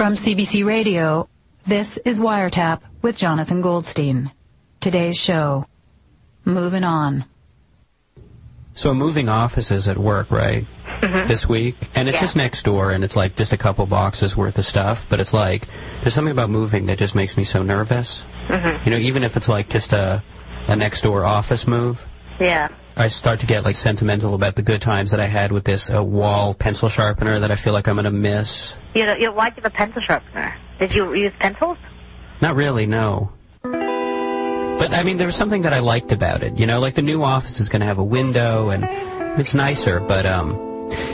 From CBC Radio, this is Wiretap with Jonathan Goldstein. Today's show. Moving on. So I'm moving offices at work, right? Mm-hmm. This week, and it's Yeah. just next door, and it's like just a couple boxes worth of stuff. But it's like there's something about moving that just makes me so nervous. Mm-hmm. You know, even if it's like just a a next door office move, Yeah. I start to get like sentimental about the good times that I had with this uh, wall pencil sharpener that I feel like I'm gonna miss. You know, you know, why'd you have a pencil sharpener? Did you use pencils? Not really, no. But I mean, there was something that I liked about it. You know, like the new office is going to have a window and it's nicer. But um,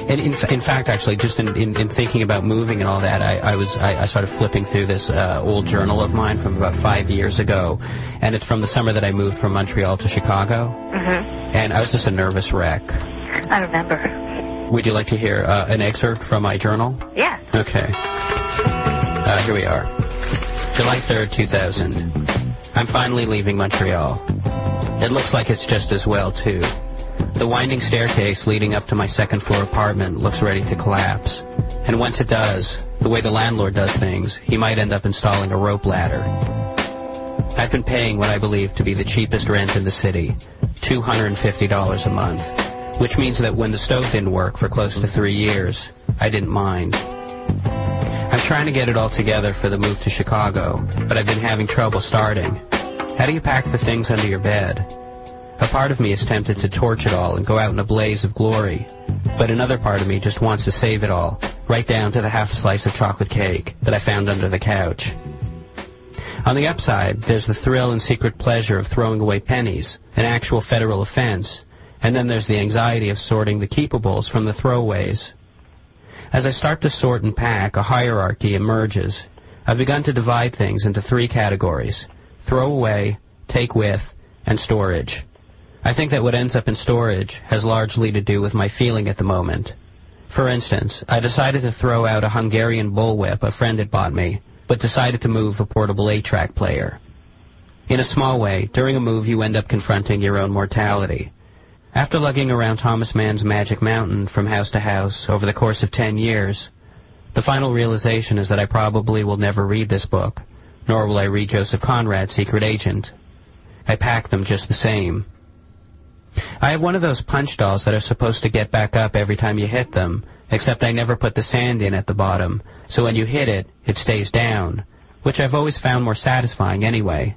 and in, in fact, actually, just in, in, in thinking about moving and all that, I, I was I, I started flipping through this uh, old journal of mine from about five years ago, and it's from the summer that I moved from Montreal to Chicago. Mm-hmm. And I was just a nervous wreck. I remember. Would you like to hear uh, an excerpt from my journal? Yeah. Okay. Uh, here we are. July 3rd, 2000. I'm finally leaving Montreal. It looks like it's just as well, too. The winding staircase leading up to my second floor apartment looks ready to collapse. And once it does, the way the landlord does things, he might end up installing a rope ladder. I've been paying what I believe to be the cheapest rent in the city, $250 a month, which means that when the stove didn't work for close to three years, I didn't mind. I'm trying to get it all together for the move to Chicago, but I've been having trouble starting. How do you pack the things under your bed? A part of me is tempted to torch it all and go out in a blaze of glory, but another part of me just wants to save it all, right down to the half slice of chocolate cake that I found under the couch. On the upside, there's the thrill and secret pleasure of throwing away pennies, an actual federal offense, and then there's the anxiety of sorting the keepables from the throwaways. As I start to sort and pack, a hierarchy emerges. I've begun to divide things into three categories throw away, take with, and storage. I think that what ends up in storage has largely to do with my feeling at the moment. For instance, I decided to throw out a Hungarian bullwhip a friend had bought me, but decided to move a portable 8-track player. In a small way, during a move you end up confronting your own mortality. After lugging around Thomas Mann's Magic Mountain from house to house over the course of 10 years, the final realization is that I probably will never read this book, nor will I read Joseph Conrad's Secret Agent. I pack them just the same. I have one of those punch dolls that are supposed to get back up every time you hit them, except I never put the sand in at the bottom, so when you hit it, it stays down, which I've always found more satisfying anyway.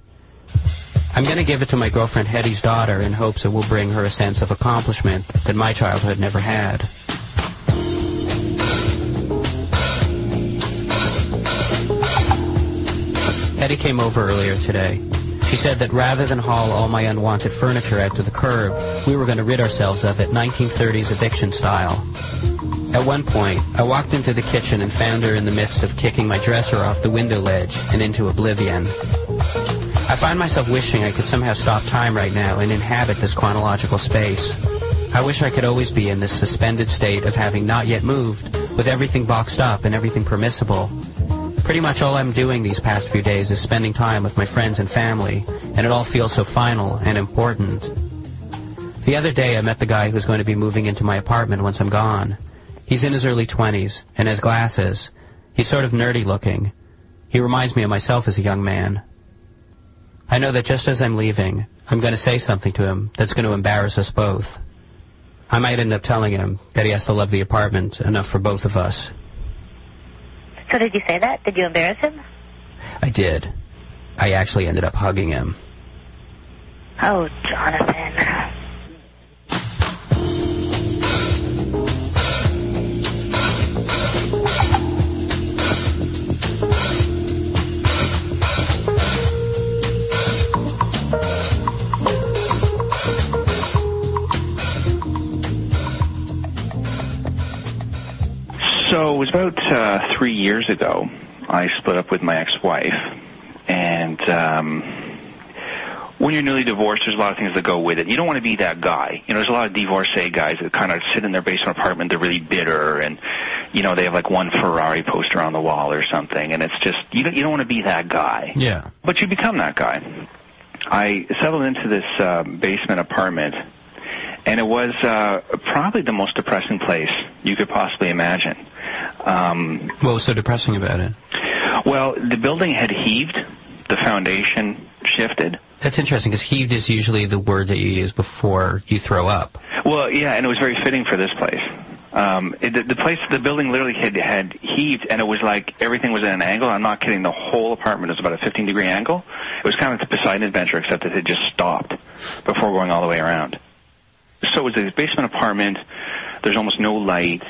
I'm going to give it to my girlfriend Hetty's daughter in hopes it will bring her a sense of accomplishment that my childhood never had. Hetty came over earlier today. She said that rather than haul all my unwanted furniture out to the curb, we were going to rid ourselves of it 1930s eviction style. At one point, I walked into the kitchen and found her in the midst of kicking my dresser off the window ledge and into oblivion. I find myself wishing I could somehow stop time right now and inhabit this chronological space. I wish I could always be in this suspended state of having not yet moved, with everything boxed up and everything permissible. Pretty much all I'm doing these past few days is spending time with my friends and family, and it all feels so final and important. The other day I met the guy who's going to be moving into my apartment once I'm gone. He's in his early 20s and has glasses. He's sort of nerdy looking. He reminds me of myself as a young man. I know that just as I'm leaving, I'm going to say something to him that's going to embarrass us both. I might end up telling him that he has to love the apartment enough for both of us. So did you say that? Did you embarrass him? I did. I actually ended up hugging him. Oh, Jonathan. So it was about uh, three years ago. I split up with my ex-wife, and um, when you're newly divorced, there's a lot of things that go with it. You don't want to be that guy. You know, there's a lot of divorcee guys that kind of sit in their basement apartment. They're really bitter, and you know they have like one Ferrari poster on the wall or something, and it's just you don't you don't want to be that guy. Yeah. But you become that guy. I settled into this uh, basement apartment, and it was uh, probably the most depressing place you could possibly imagine. Um, What was so depressing about it? Well, the building had heaved, the foundation shifted. That's interesting because heaved is usually the word that you use before you throw up. Well, yeah, and it was very fitting for this place. Um, it, the, the place, the building literally had, had heaved, and it was like everything was at an angle. I'm not kidding. The whole apartment was about a 15 degree angle. It was kind of like the Poseidon Adventure, except that it just stopped before going all the way around. So it was a basement apartment. There's almost no light.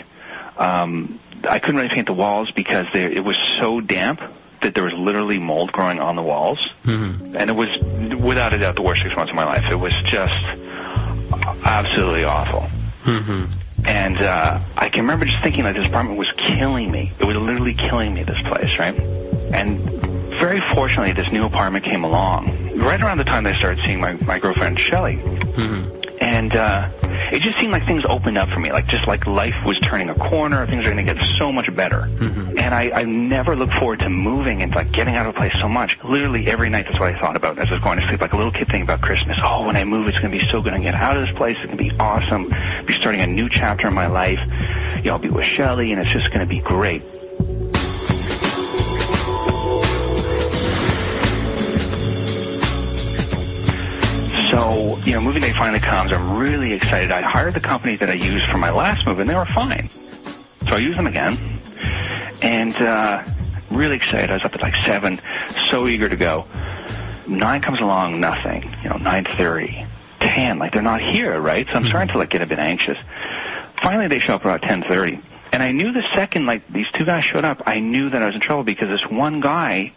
Um, I couldn't really paint the walls because they, it was so damp that there was literally mold growing on the walls, Mm-hmm. and it was without a doubt the worst six months of my life. It was just absolutely awful. Mm-hmm. And uh, I can remember just thinking that this apartment was killing me. It was literally killing me, this place, right? And very fortunately, this new apartment came along right around the time that I started seeing my, my girlfriend, Shelly, Mm-hmm. And uh, it just seemed like things opened up for me, like just like life was turning a corner. Things are going to get so much better. Mm-hmm. And I, I never looked forward to moving and like getting out of a place so much. Literally every night, that's what I thought about as I was going to sleep, like a little kid thinking about Christmas. Oh, when I move, it's going to be so good. I get out of this place. It's going to be awesome. Be starting a new chapter in my life. You know, I'll be with Shelley, and it's just going to be great. So, you know, moving day finally comes. I'm really excited. I hired the company that I used for my last move, and they were fine. So I used them again, and uh, really excited. I was up at like seven, so eager to go. Nine comes along, nothing. You know, nine thirty, ten. Like they're not here, right? So I'm starting to like get a bit anxious. Finally, they show up about ten thirty, and I knew the second like these two guys showed up, I knew that I was in trouble because this one guy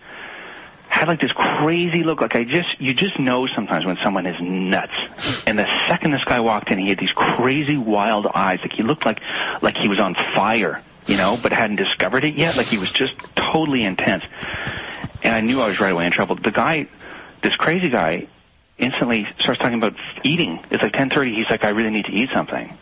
had like this crazy look. Like I just, you just know sometimes when someone is nuts. And the second this guy walked in, he had these crazy wild eyes. Like he looked like, like he was on fire, you know, but hadn't discovered it yet. Like he was just totally intense. And I knew I was right away in trouble. The guy, this crazy guy, instantly starts talking about eating. It's like 10:30. He's like, I really need to eat something.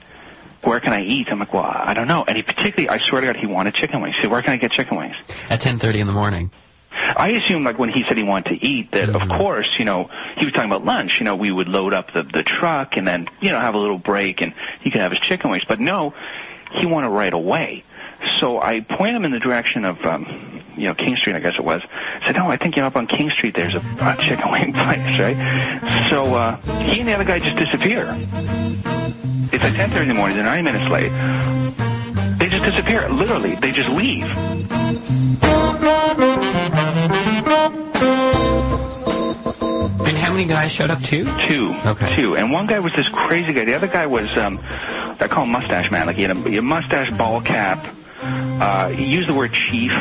Where can I eat? I'm like, well, I don't know. And he particularly, I swear to God, he wanted chicken wings. He said, where can I get chicken wings? At 10:30 in the morning. I assume, like, when he said he wanted to eat, that, of course, you know, he was talking about lunch. You know, we would load up the, the truck and then, you know, have a little break and he could have his chicken wings. But no, he wanted right away. So I point him in the direction of, um, you know, King Street, I guess it was. I said, no, I think, you know, up on King Street there's a, a chicken wing place, right? So, uh, he and the other guy just disappear. It's like 10.30 in the morning, they're 90 minutes late. Just disappear, literally. They just leave. And how many guys showed up? Two? Two. Okay. Two. And one guy was this crazy guy. The other guy was, um, I call him Mustache Man. Like he had a, a mustache, ball cap. Uh, he used the word chief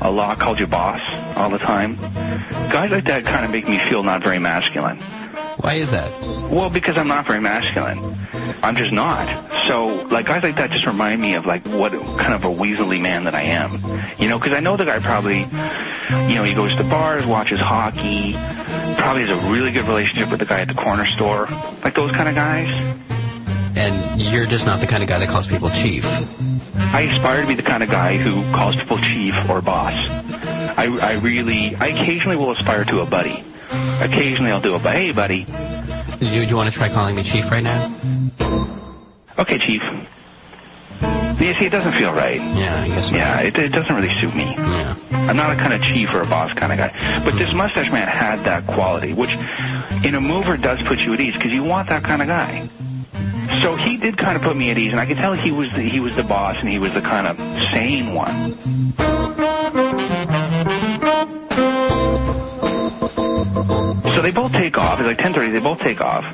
a lot, called you boss all the time. Guys like that kind of make me feel not very masculine. Why is that? Well, because I'm not very masculine. I'm just not. So, like, guys like that just remind me of, like, what kind of a weaselly man that I am. You know, because I know the guy probably, you know, he goes to bars, watches hockey, probably has a really good relationship with the guy at the corner store. Like those kind of guys. And you're just not the kind of guy that calls people chief. I aspire to be the kind of guy who calls people chief or boss. I, I really, I occasionally will aspire to a buddy. Occasionally I'll do a, hey buddy, Do you, you want to try calling me chief right now? okay chief. Yeah, see, it doesn't feel right. Yeah, I guess. Yeah, it, it doesn't really suit me. Yeah. I'm not a kind of chief or a boss kind of guy. But this mustache man had that quality, which in a mover does put you at ease because you want that kind of guy. So he did kind of put me at ease, and I could tell he was the, he was the boss and he was the kind of sane one. So they both take off. It's like 10:30. They both take off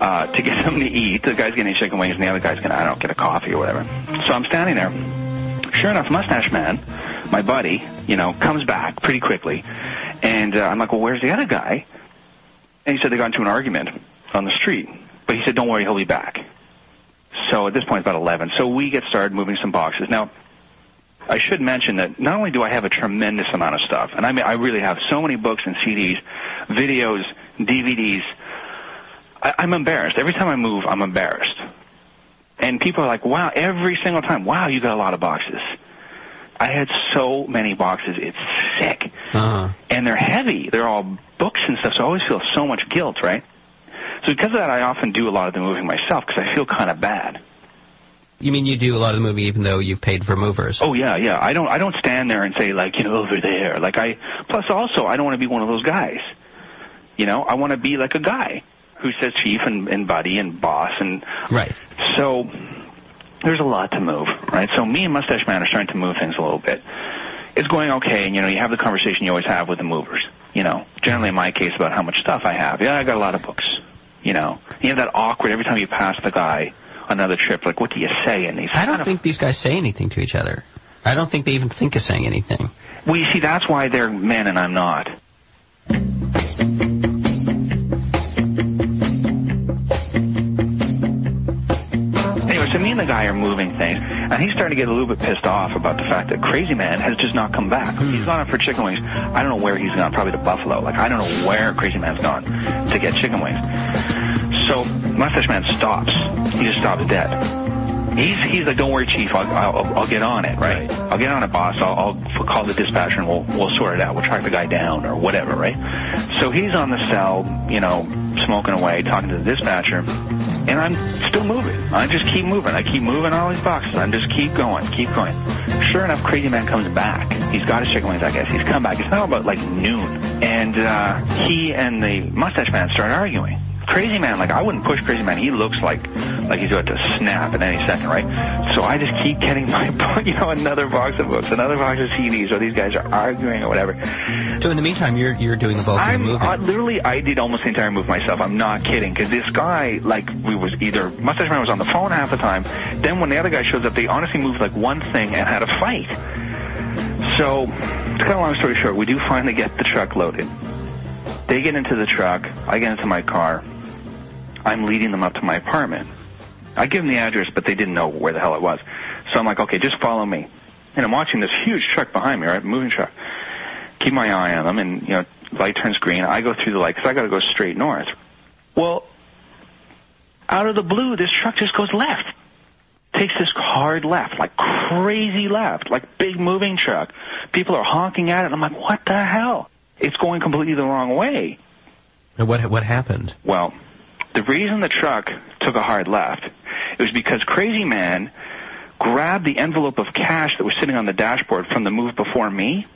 uh, to get something to eat. The guy's getting chicken wings, and the other guy's gonna I don't get a coffee or whatever. So I'm standing there. Sure enough, mustache man, my buddy, you know, comes back pretty quickly, and uh, I'm like, well, where's the other guy? And he said they got into an argument on the street, but he said, don't worry, he'll be back. So at this point, it's about 11. So we get started moving some boxes. Now, I should mention that not only do I have a tremendous amount of stuff, and I mean, I really have so many books and CDs, videos, DVDs. I, I'm embarrassed. Every time I move, I'm embarrassed. And people are like, wow, every single time, wow, you got a lot of boxes. I had so many boxes, it's sick. Uh-huh. And they're heavy. They're all books and stuff, so I always feel so much guilt, right? So because of that, I often do a lot of the moving myself because I feel kind of bad. You mean you do a lot of the movie even though you've paid for movers? Oh yeah, yeah. I don't I don't stand there and say like you know over there. Like I plus also I don't want to be one of those guys. You know, I want to be like a guy who says chief and, and buddy and boss and Right. so there's a lot to move, right? So me and Mustache Man are starting to move things a little bit. It's going okay, and you know, you have the conversation you always have with the movers. You know, generally in my case about how much stuff I have. Yeah, I got a lot of books. You know, you have that awkward every time you pass the guy on another trip. Like, what do you say in these? I don't think these guys say anything to each other. I don't think they even think of saying anything. Well, you see, that's why they're men and I'm not. So me and the guy are moving things, and he's starting to get a little bit pissed off about the fact that Crazy Man has just not come back. Hmm. He's gone up for chicken wings. I don't know where he's gone, probably to Buffalo. Like, I don't know where Crazy Man's gone to get chicken wings. So, Mustache Man stops. He just stops dead. He's he's like, don't worry, chief. I'll I'll, I'll get on it, right? I'll get on it, boss. I'll, I'll call the dispatcher and we'll we'll sort it out. We'll track the guy down or whatever, right? So he's on the cell, you know, smoking away, talking to the dispatcher, and I'm still moving. I just keep moving. I keep moving all these boxes. I'm just keep going, keep going. Sure enough, Crazy Man comes back. He's got his chicken wings, I guess. He's come back. It's now about like noon, and uh, he and the mustache man start arguing. Crazy Man, like I wouldn't push Crazy Man. He looks like like he's about to snap at any second, right? So I just keep getting my, you know, another box of books, another box of CDs, or these guys are arguing or whatever. So in the meantime, you're you're doing the bulk of the movie. uh, literally, I did almost the entire move myself. I'm not kidding, because this guy, like, we was either Mustache Man was on the phone half the time. Then when the other guy shows up, they honestly moved like one thing and had a fight. So, to cut a long story short, we do finally get the truck loaded. They get into the truck. I get into my car. I'm leading them up to my apartment. I give them the address, but they didn't know where the hell it was. So I'm like, okay, just follow me. And I'm watching this huge truck behind me, right, moving truck. Keep my eye on them, and you know, light turns green. I go through the light because I got to go straight north. Well, out of the blue, this truck just goes left. Takes this hard left, like crazy left, like big moving truck. People are honking at it. And I'm like, what the hell? It's going completely the wrong way. And what what happened? Well, the reason the truck took a hard left it was because Crazy Man grabbed the envelope of cash that was sitting on the dashboard from the move before me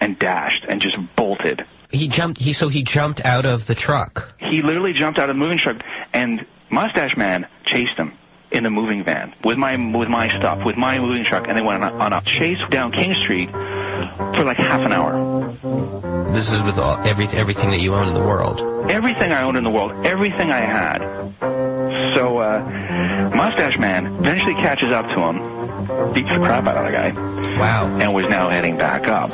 and dashed and just bolted. He jumped. He so he jumped out of the truck. He literally jumped out of the moving truck and Mustache Man chased him in the moving van with my with my stuff, with my moving truck, and they went on a, on a chase down King Street for like half an hour. This is with all, every, everything that you own in the world. everything I owned in the world, everything I had. So, uh, Mustache Man eventually catches up to him, beats the crap out of the guy, Wow. and was now heading back up.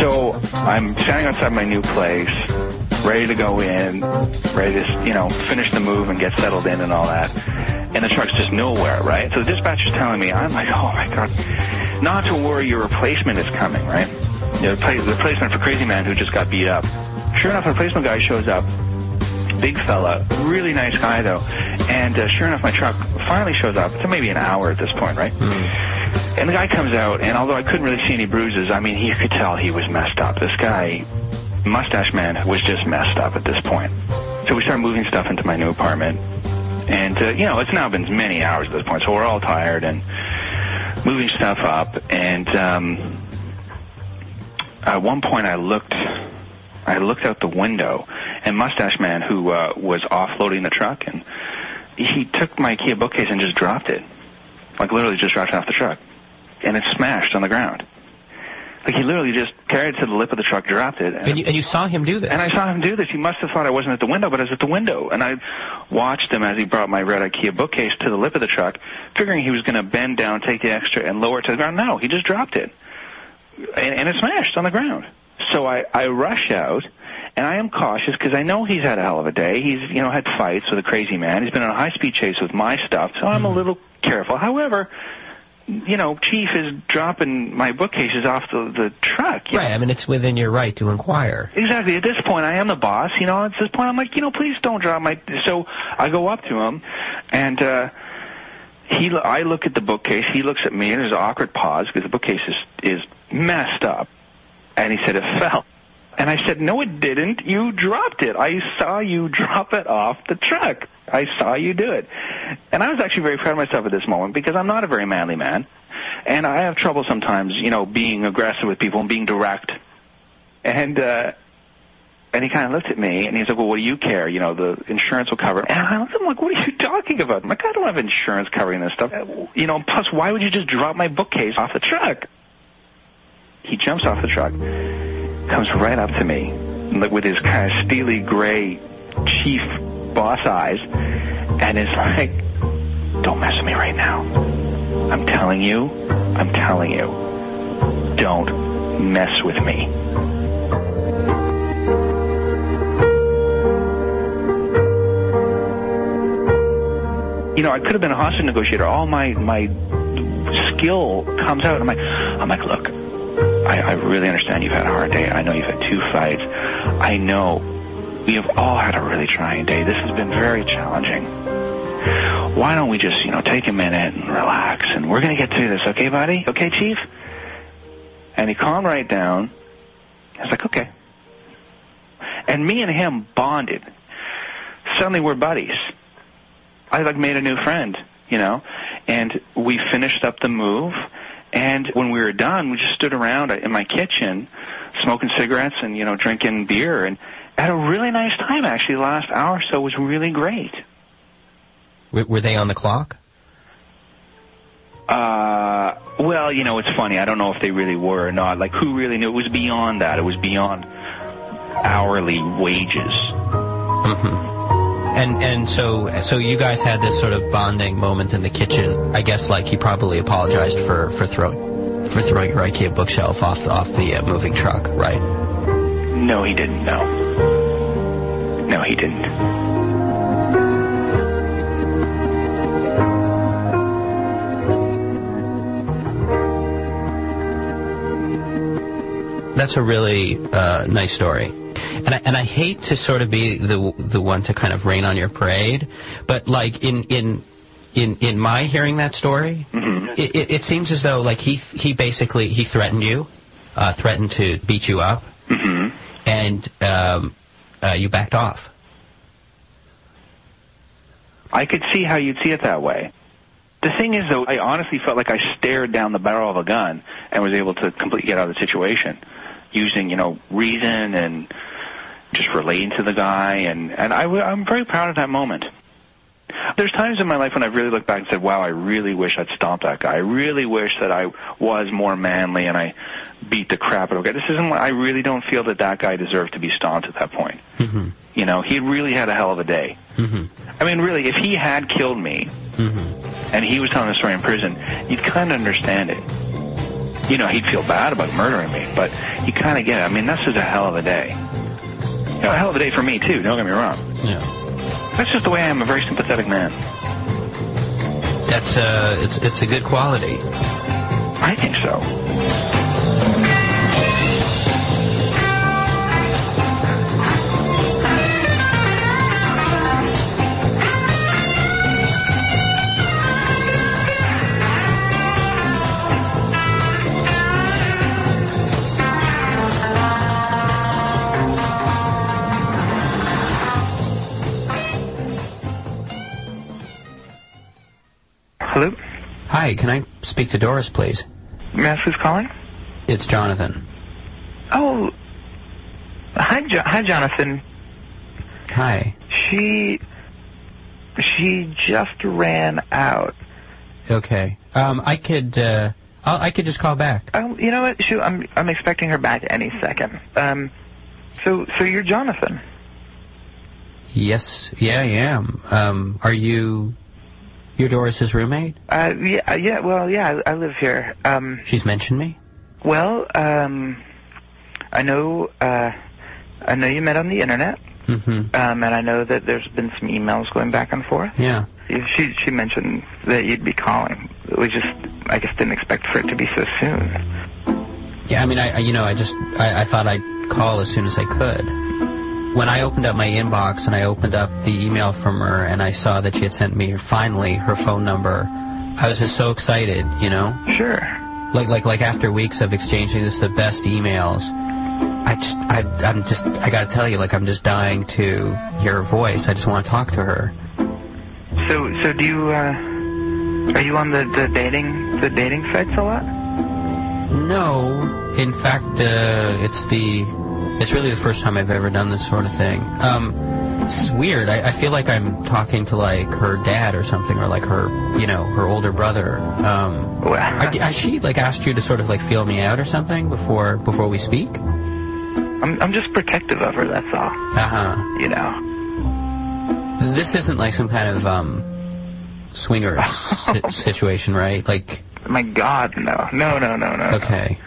So, I'm standing outside my new place, ready to go in, ready to, you know, finish the move and get settled in and all that. And the truck's just nowhere, right? So the dispatcher's telling me, I'm like, oh my god, not to worry, your replacement is coming, right? The repla- the replacement for Crazy Man who just got beat up. Sure enough, the replacement guy shows up. Big fella, really nice guy though. And uh, sure enough, my truck finally shows up. It's maybe an hour at this point, right? And the guy comes out, and although I couldn't really see any bruises, I mean, you could tell he was messed up. This guy, Mustache Man, was just messed up at this point. So we start moving stuff into my new apartment. And, uh, you know, it's now been many hours at this point, so we're all tired and moving stuff up. And um, at one point I looked, I looked out the window, and Mustache Man, who uh, was offloading the truck, and he took my IKEA bookcase and just dropped it. Like literally just dropped it off the truck. And it smashed on the ground. Like he literally just carried it to the lip of the truck, dropped it, And you, and you saw him do this. and I saw him do this. He must have thought I wasn't at the window, but I was at the window. And I watched him as he brought my red IKEA bookcase to the lip of the truck, figuring he was going to bend down, take the extra, and lower it to the ground. No, he just dropped it. And, and it smashed on the ground. So I, I rush out, and I am cautious because I know he's had a hell of a day. He's, you know, had fights with a crazy man. He's been on a high-speed chase with my stuff, so I'm a hmm. little careful. However, you know, Chief is dropping my bookcases off the, the truck. right. I mean, it's within your right to inquire. Exactly. At this point, I am the boss. You know, at this point, I'm like, you know, please don't drop my. So I go up to him, and uh, he. I look at the bookcase. He looks at me, and there's an awkward pause because the bookcase is is messed up. And he said, "It fell." And I said, no, it didn't. You dropped it. I saw you drop it off the truck. I saw you do it. And I was actually very proud of myself at this moment because I'm not a very manly man. And I have trouble sometimes, you know, being aggressive with people and being direct. And, uh, and he kind of looked at me and he's like, well, what do you care? You know, the insurance will cover it. And I'm like, what are you talking about? I'm like, I don't have insurance covering this stuff. You know, plus, why would you just drop my bookcase off the truck? He jumps off the truck, comes right up to me with his kind of steely gray chief boss eyes, and is like, don't mess with me right now. I'm telling you, I'm telling you, don't mess with me. you know, I could have been a hostage negotiator. All my my skill comes out. I'm like, I'm like, look, I, I really understand you've had a hard day. I know you've had two fights. I know we have all had a really trying day. This has been very challenging. Why don't we just, you know, take a minute and relax, and we're gonna get through this, okay, buddy? Okay, chief? And he calmed right down. I was like, okay. And me and him bonded. Suddenly we're buddies. I like made a new friend, you know, and we finished up the move. And when we were done, we just stood around in my kitchen, smoking cigarettes and you know drinking beer, and had a really nice time. Actually, the last hour or so was really great. Were they on the clock? Uh, well, you know, it's funny. I don't know if they really were or not. Like, who really knew? It was beyond that. It was beyond hourly wages. Mm-hmm. And and so so you guys had this sort of bonding moment in the kitchen. I guess like he probably apologized for for throwing for throwing your IKEA bookshelf off off the uh, moving truck, right? No, he didn't. No. No, he didn't. That's a really uh, nice story. And I, and I hate to sort of be the the one to kind of rain on your parade, but like in in in in my hearing that story, mm-hmm. it, it, it, seems as though like he he basically he threatened you, uh, threatened to beat you up, mm-hmm. and um, uh, you backed off. I could see how you'd see it that way. The thing is, though, I honestly felt like I stared down the barrel of a gun and was able to completely get out of the situation using, you know, reason and just relating to the guy, and and I, I'm very proud of that moment. There's times in my life when I've really looked back and said, "Wow, I really wish I'd stomped that guy. I really wish that I was more manly and I beat the crap out of a guy." This isn't. I really don't feel that that guy deserved to be stomped at that point. Mm-hmm. You know, he really had a hell of a day. Mm-hmm. I mean, really, if he had killed me mm-hmm. and he was telling the story in prison, you'd kind of understand it. You know, he'd feel bad about murdering me, but you kind of get it. I mean, this is a hell of a day know, a hell of a day for me too. Don't get me wrong. Yeah. That's just the way I am. A very sympathetic man. That's uh, it's it's a good quality. I think so. Speak to Doris, please? May I ask who's calling? It's Jonathan. Oh, hi, jo- hi, Jonathan. Hi. She, she just ran out. Okay. Um, I could, uh, I'll, I could just call back. Um, you know what? Shoot, I'm, I'm expecting her back any second. Um, so, so you're Jonathan. Yes, yeah, I am. Um, are you you're Doris's roommate? Uh, yeah, yeah. Well, yeah, I, I live here. Um, She's mentioned me. Well, um, I know, uh, I know you met on the internet, mm-hmm. um, and I know that there's been some emails going back and forth. Yeah. She she mentioned that you'd be calling. We just, I just didn't expect for it to be so soon. Yeah, I mean, I, you know, I just, I, I thought I'd call as soon as I could when I opened up my inbox and I opened up the email from her and I saw that she had sent me finally her phone number, I was just so excited, you know? Sure. Like like like after weeks of exchanging just the best emails, I just, I, I'm just, I gotta tell you, like, I'm just dying to hear her voice. I just want to talk to her. So, so do you, uh, are you on the, the dating, the dating sites a lot? No, in fact, uh, it's the, it's really the first time I've ever done this sort of thing. Um, it's weird. I, I feel like I'm talking to like her dad or something, or like her, you know, her older brother. Um, I, I, she like asked you to sort of like feel me out or something before before we speak. I'm, I'm just protective of her, that's all. Uh huh. You know? This isn't like some kind of um swinger si- situation, right? Like, My God, no. No, no, no, no. okay,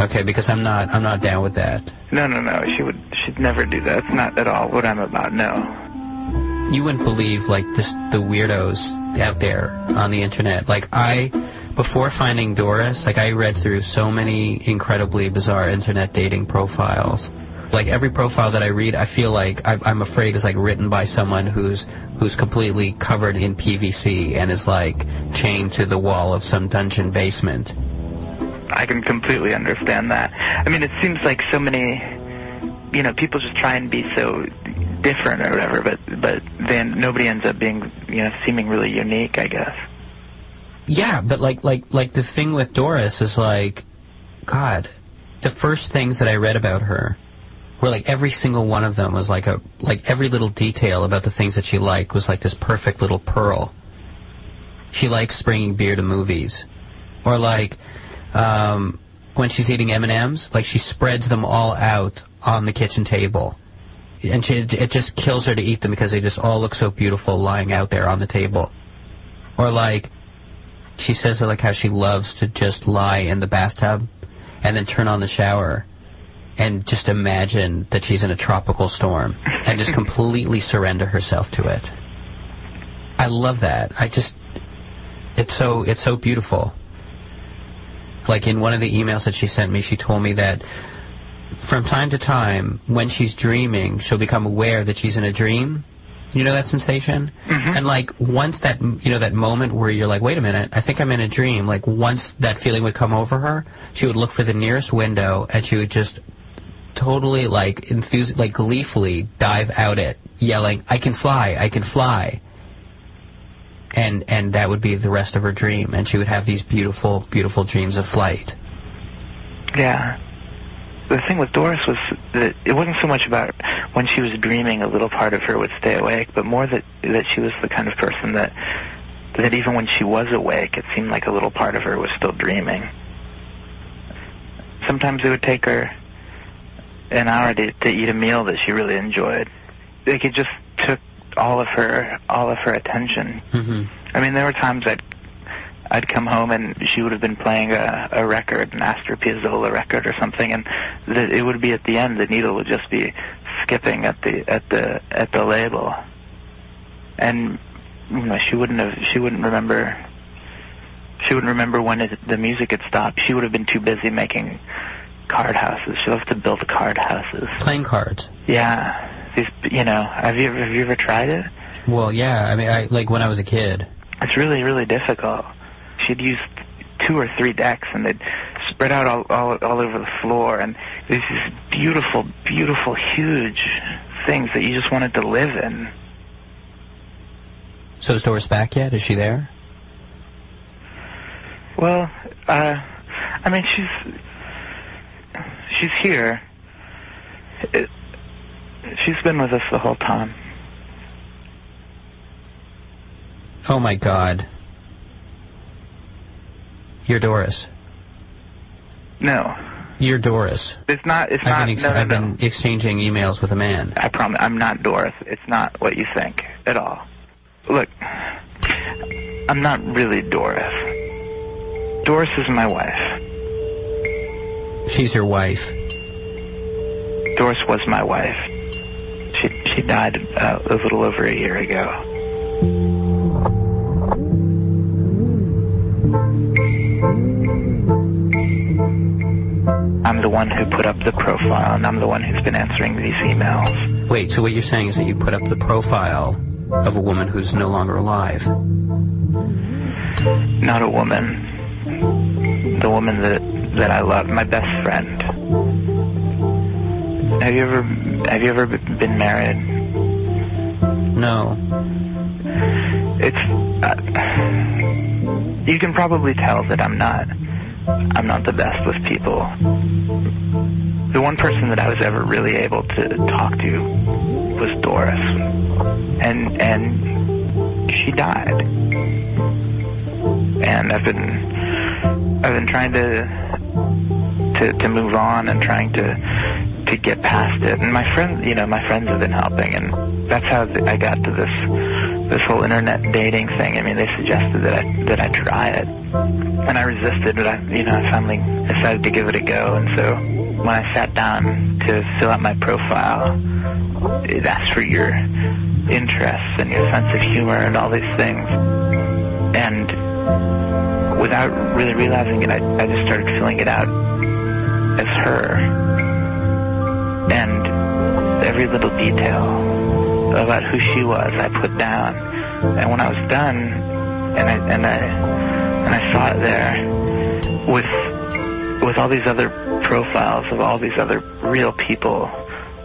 okay, because I'm not I'm not down with that. No, no, no. She would, she'd never do that. It's not at all what I'm about, no. you wouldn't believe like this the weirdos out there on the internet. Like I before finding Doris, like I read through so many incredibly bizarre internet dating profiles. Like every profile that I read, I feel like I, I'm afraid is like written by someone who's who's completely covered in PVC and is like chained to the wall of some dungeon basement. I can completely understand that. I mean, it seems like so many, you know, people just try and be so different or whatever, but but then nobody ends up being, you know, seeming really unique. I guess. Yeah, but like like like the thing with Doris is like, God, the first things that I read about her were like every single one of them was like a like every little detail about the things that she liked was like this perfect little pearl. She likes bringing beer to movies, or like um, when she's eating M and M's, like she spreads them all out on the kitchen table. And she, it just kills her to eat them because they just all look so beautiful lying out there on the table. Or like, she says like how she loves to just lie in the bathtub and then turn on the shower and just imagine that she's in a tropical storm and just completely surrender herself to it. I love that. I just it's so it's so beautiful. Like in one of the emails that she sent me, she told me that from time to time, when she's dreaming, she'll become aware that she's in a dream. You know that sensation? Mm-hmm. And like once that you know that moment where you're like, wait a minute, I think I'm in a dream. Like once that feeling would come over her, she would look for the nearest window and she would just totally like enthus like gleefully dive out it, yelling, "I can fly! I can fly!" And and that would be the rest of her dream, and she would have these beautiful, beautiful dreams of flight. Yeah. The thing with Doris was that it wasn't so much about when she was dreaming, a little part of her would stay awake, but more that that she was the kind of person that that even when she was awake, it seemed like a little part of her was still dreaming. Sometimes it would take her an hour to, to eat a meal that she really enjoyed. Like it just took all of her all of her attention. hmm I mean, there were times I'd I'd come home and she would have been playing a, a record, an Astor Piazzolla record or something, and the, it would be at the end. The needle would just be skipping at the at the at the label, and you know she wouldn't have she wouldn't remember she wouldn't remember when it, the music had stopped. She would have been too busy making card houses. She loves to build card houses. Playing cards. Yeah, these you know have you ever, have you ever tried it? Well, yeah. I mean, I like when I was a kid. It's really, really difficult. She'd use two or three decks, and they'd spread out all, all, all over the floor, and there's these beautiful, beautiful, huge things that you just wanted to live in. So is Doris back yet? Is she there? Well, uh, I mean, she's she's here. It, she's been with us the whole time. Oh my God. You're Doris. No, You're Doris. it's not. It's I've not. been ex- no, no, I've no. been exchanging emails with a man. I promise, I'm not Doris. It's not what you think at all. Look, I'm not really Doris. Doris is my wife. She's your wife. Doris was my wife. She she died uh, a little over a year ago. I'm the one who put up the profile, and I'm the one who's been answering these emails. Wait, so what you're saying is that you put up the profile of a woman who's no longer alive. Not a woman. The woman that that I love, my best friend. have you ever have you ever been married? No. It's uh, you can probably tell that I'm not I'm not the best with people. The one person that I was ever really able to talk to was Doris, and and she died. And I've been I've been trying to to to move on and trying to to get past it. And my friends, you know, my friends have been helping, and that's how I got to this this whole internet dating thing. I mean, they suggested that I that I try it, and I resisted, but I, you know, I finally decided to give it a go. And so when I sat down to fill out my profile, it asks for your interests and your sense of humor and all these things. And without really realizing it, I, I just started filling it out as her. Every little detail about who she was, I put down. And when I was done, and I and I and I saw it there with with all these other profiles of all these other real people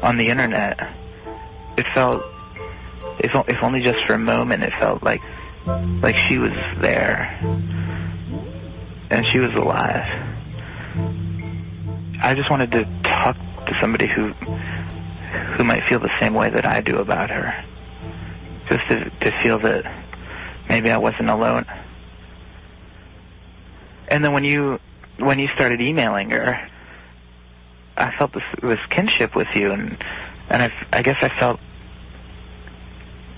on the internet, it felt if if only just for a moment, it felt like like she was there and she was alive. I just wanted to talk to somebody who who might feel the same way that I do about her. Just to to feel that maybe I wasn't alone. And then when you when you started emailing her, I felt this this kinship with you, and and I I guess I felt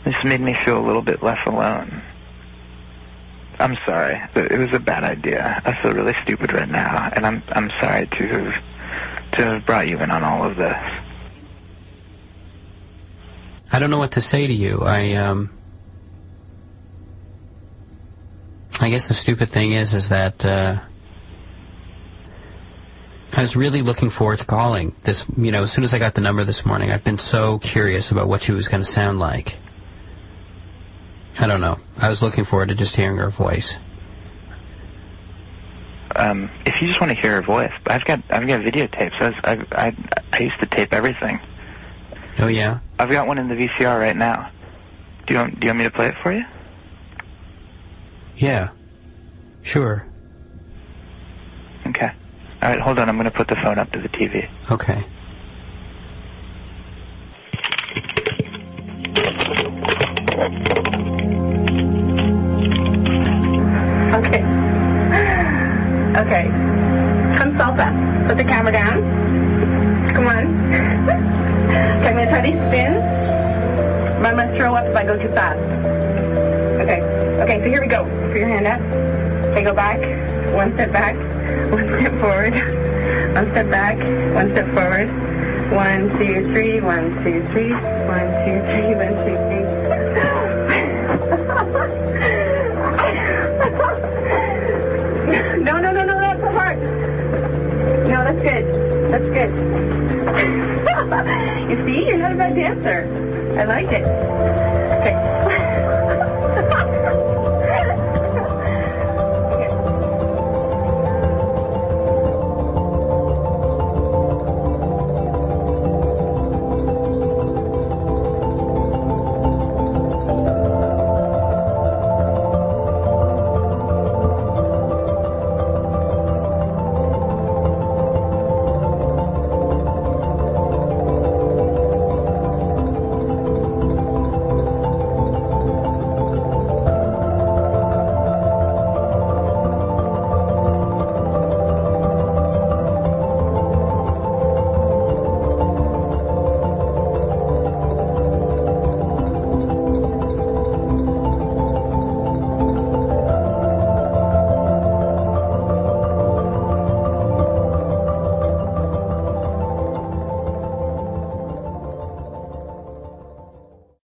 this made me feel a little bit less alone. I'm sorry. It was a bad idea. I feel really stupid right now, and I'm I'm sorry to have to have brought you in on all of this. I don't know what to say to you. I um I guess the stupid thing is is that uh I was really looking forward to calling this, you know, as soon as I got the number this morning, I've been so curious about what she was going to sound like. I don't know. I was looking forward to just hearing her voice. Um, if you just want to hear her voice, I've got I've got videotapes. I, I I I used to tape everything. Oh yeah. I've got one in the VCR right now. Do you want Do you want me to play it for you? Yeah. Sure. Okay. All right, hold on. I'm going to put the phone up to the TV. Okay. Go too fast. Okay. Okay, so here we go. Put your hand up. Okay, go back. One step back. One step forward. One step back. One step forward. One, two, three. One, two, three. One, two, three. One, two, three. no, no, no, no, that's so hard. No, that's good. That's good. you see, you're not a bad dancer. I like it.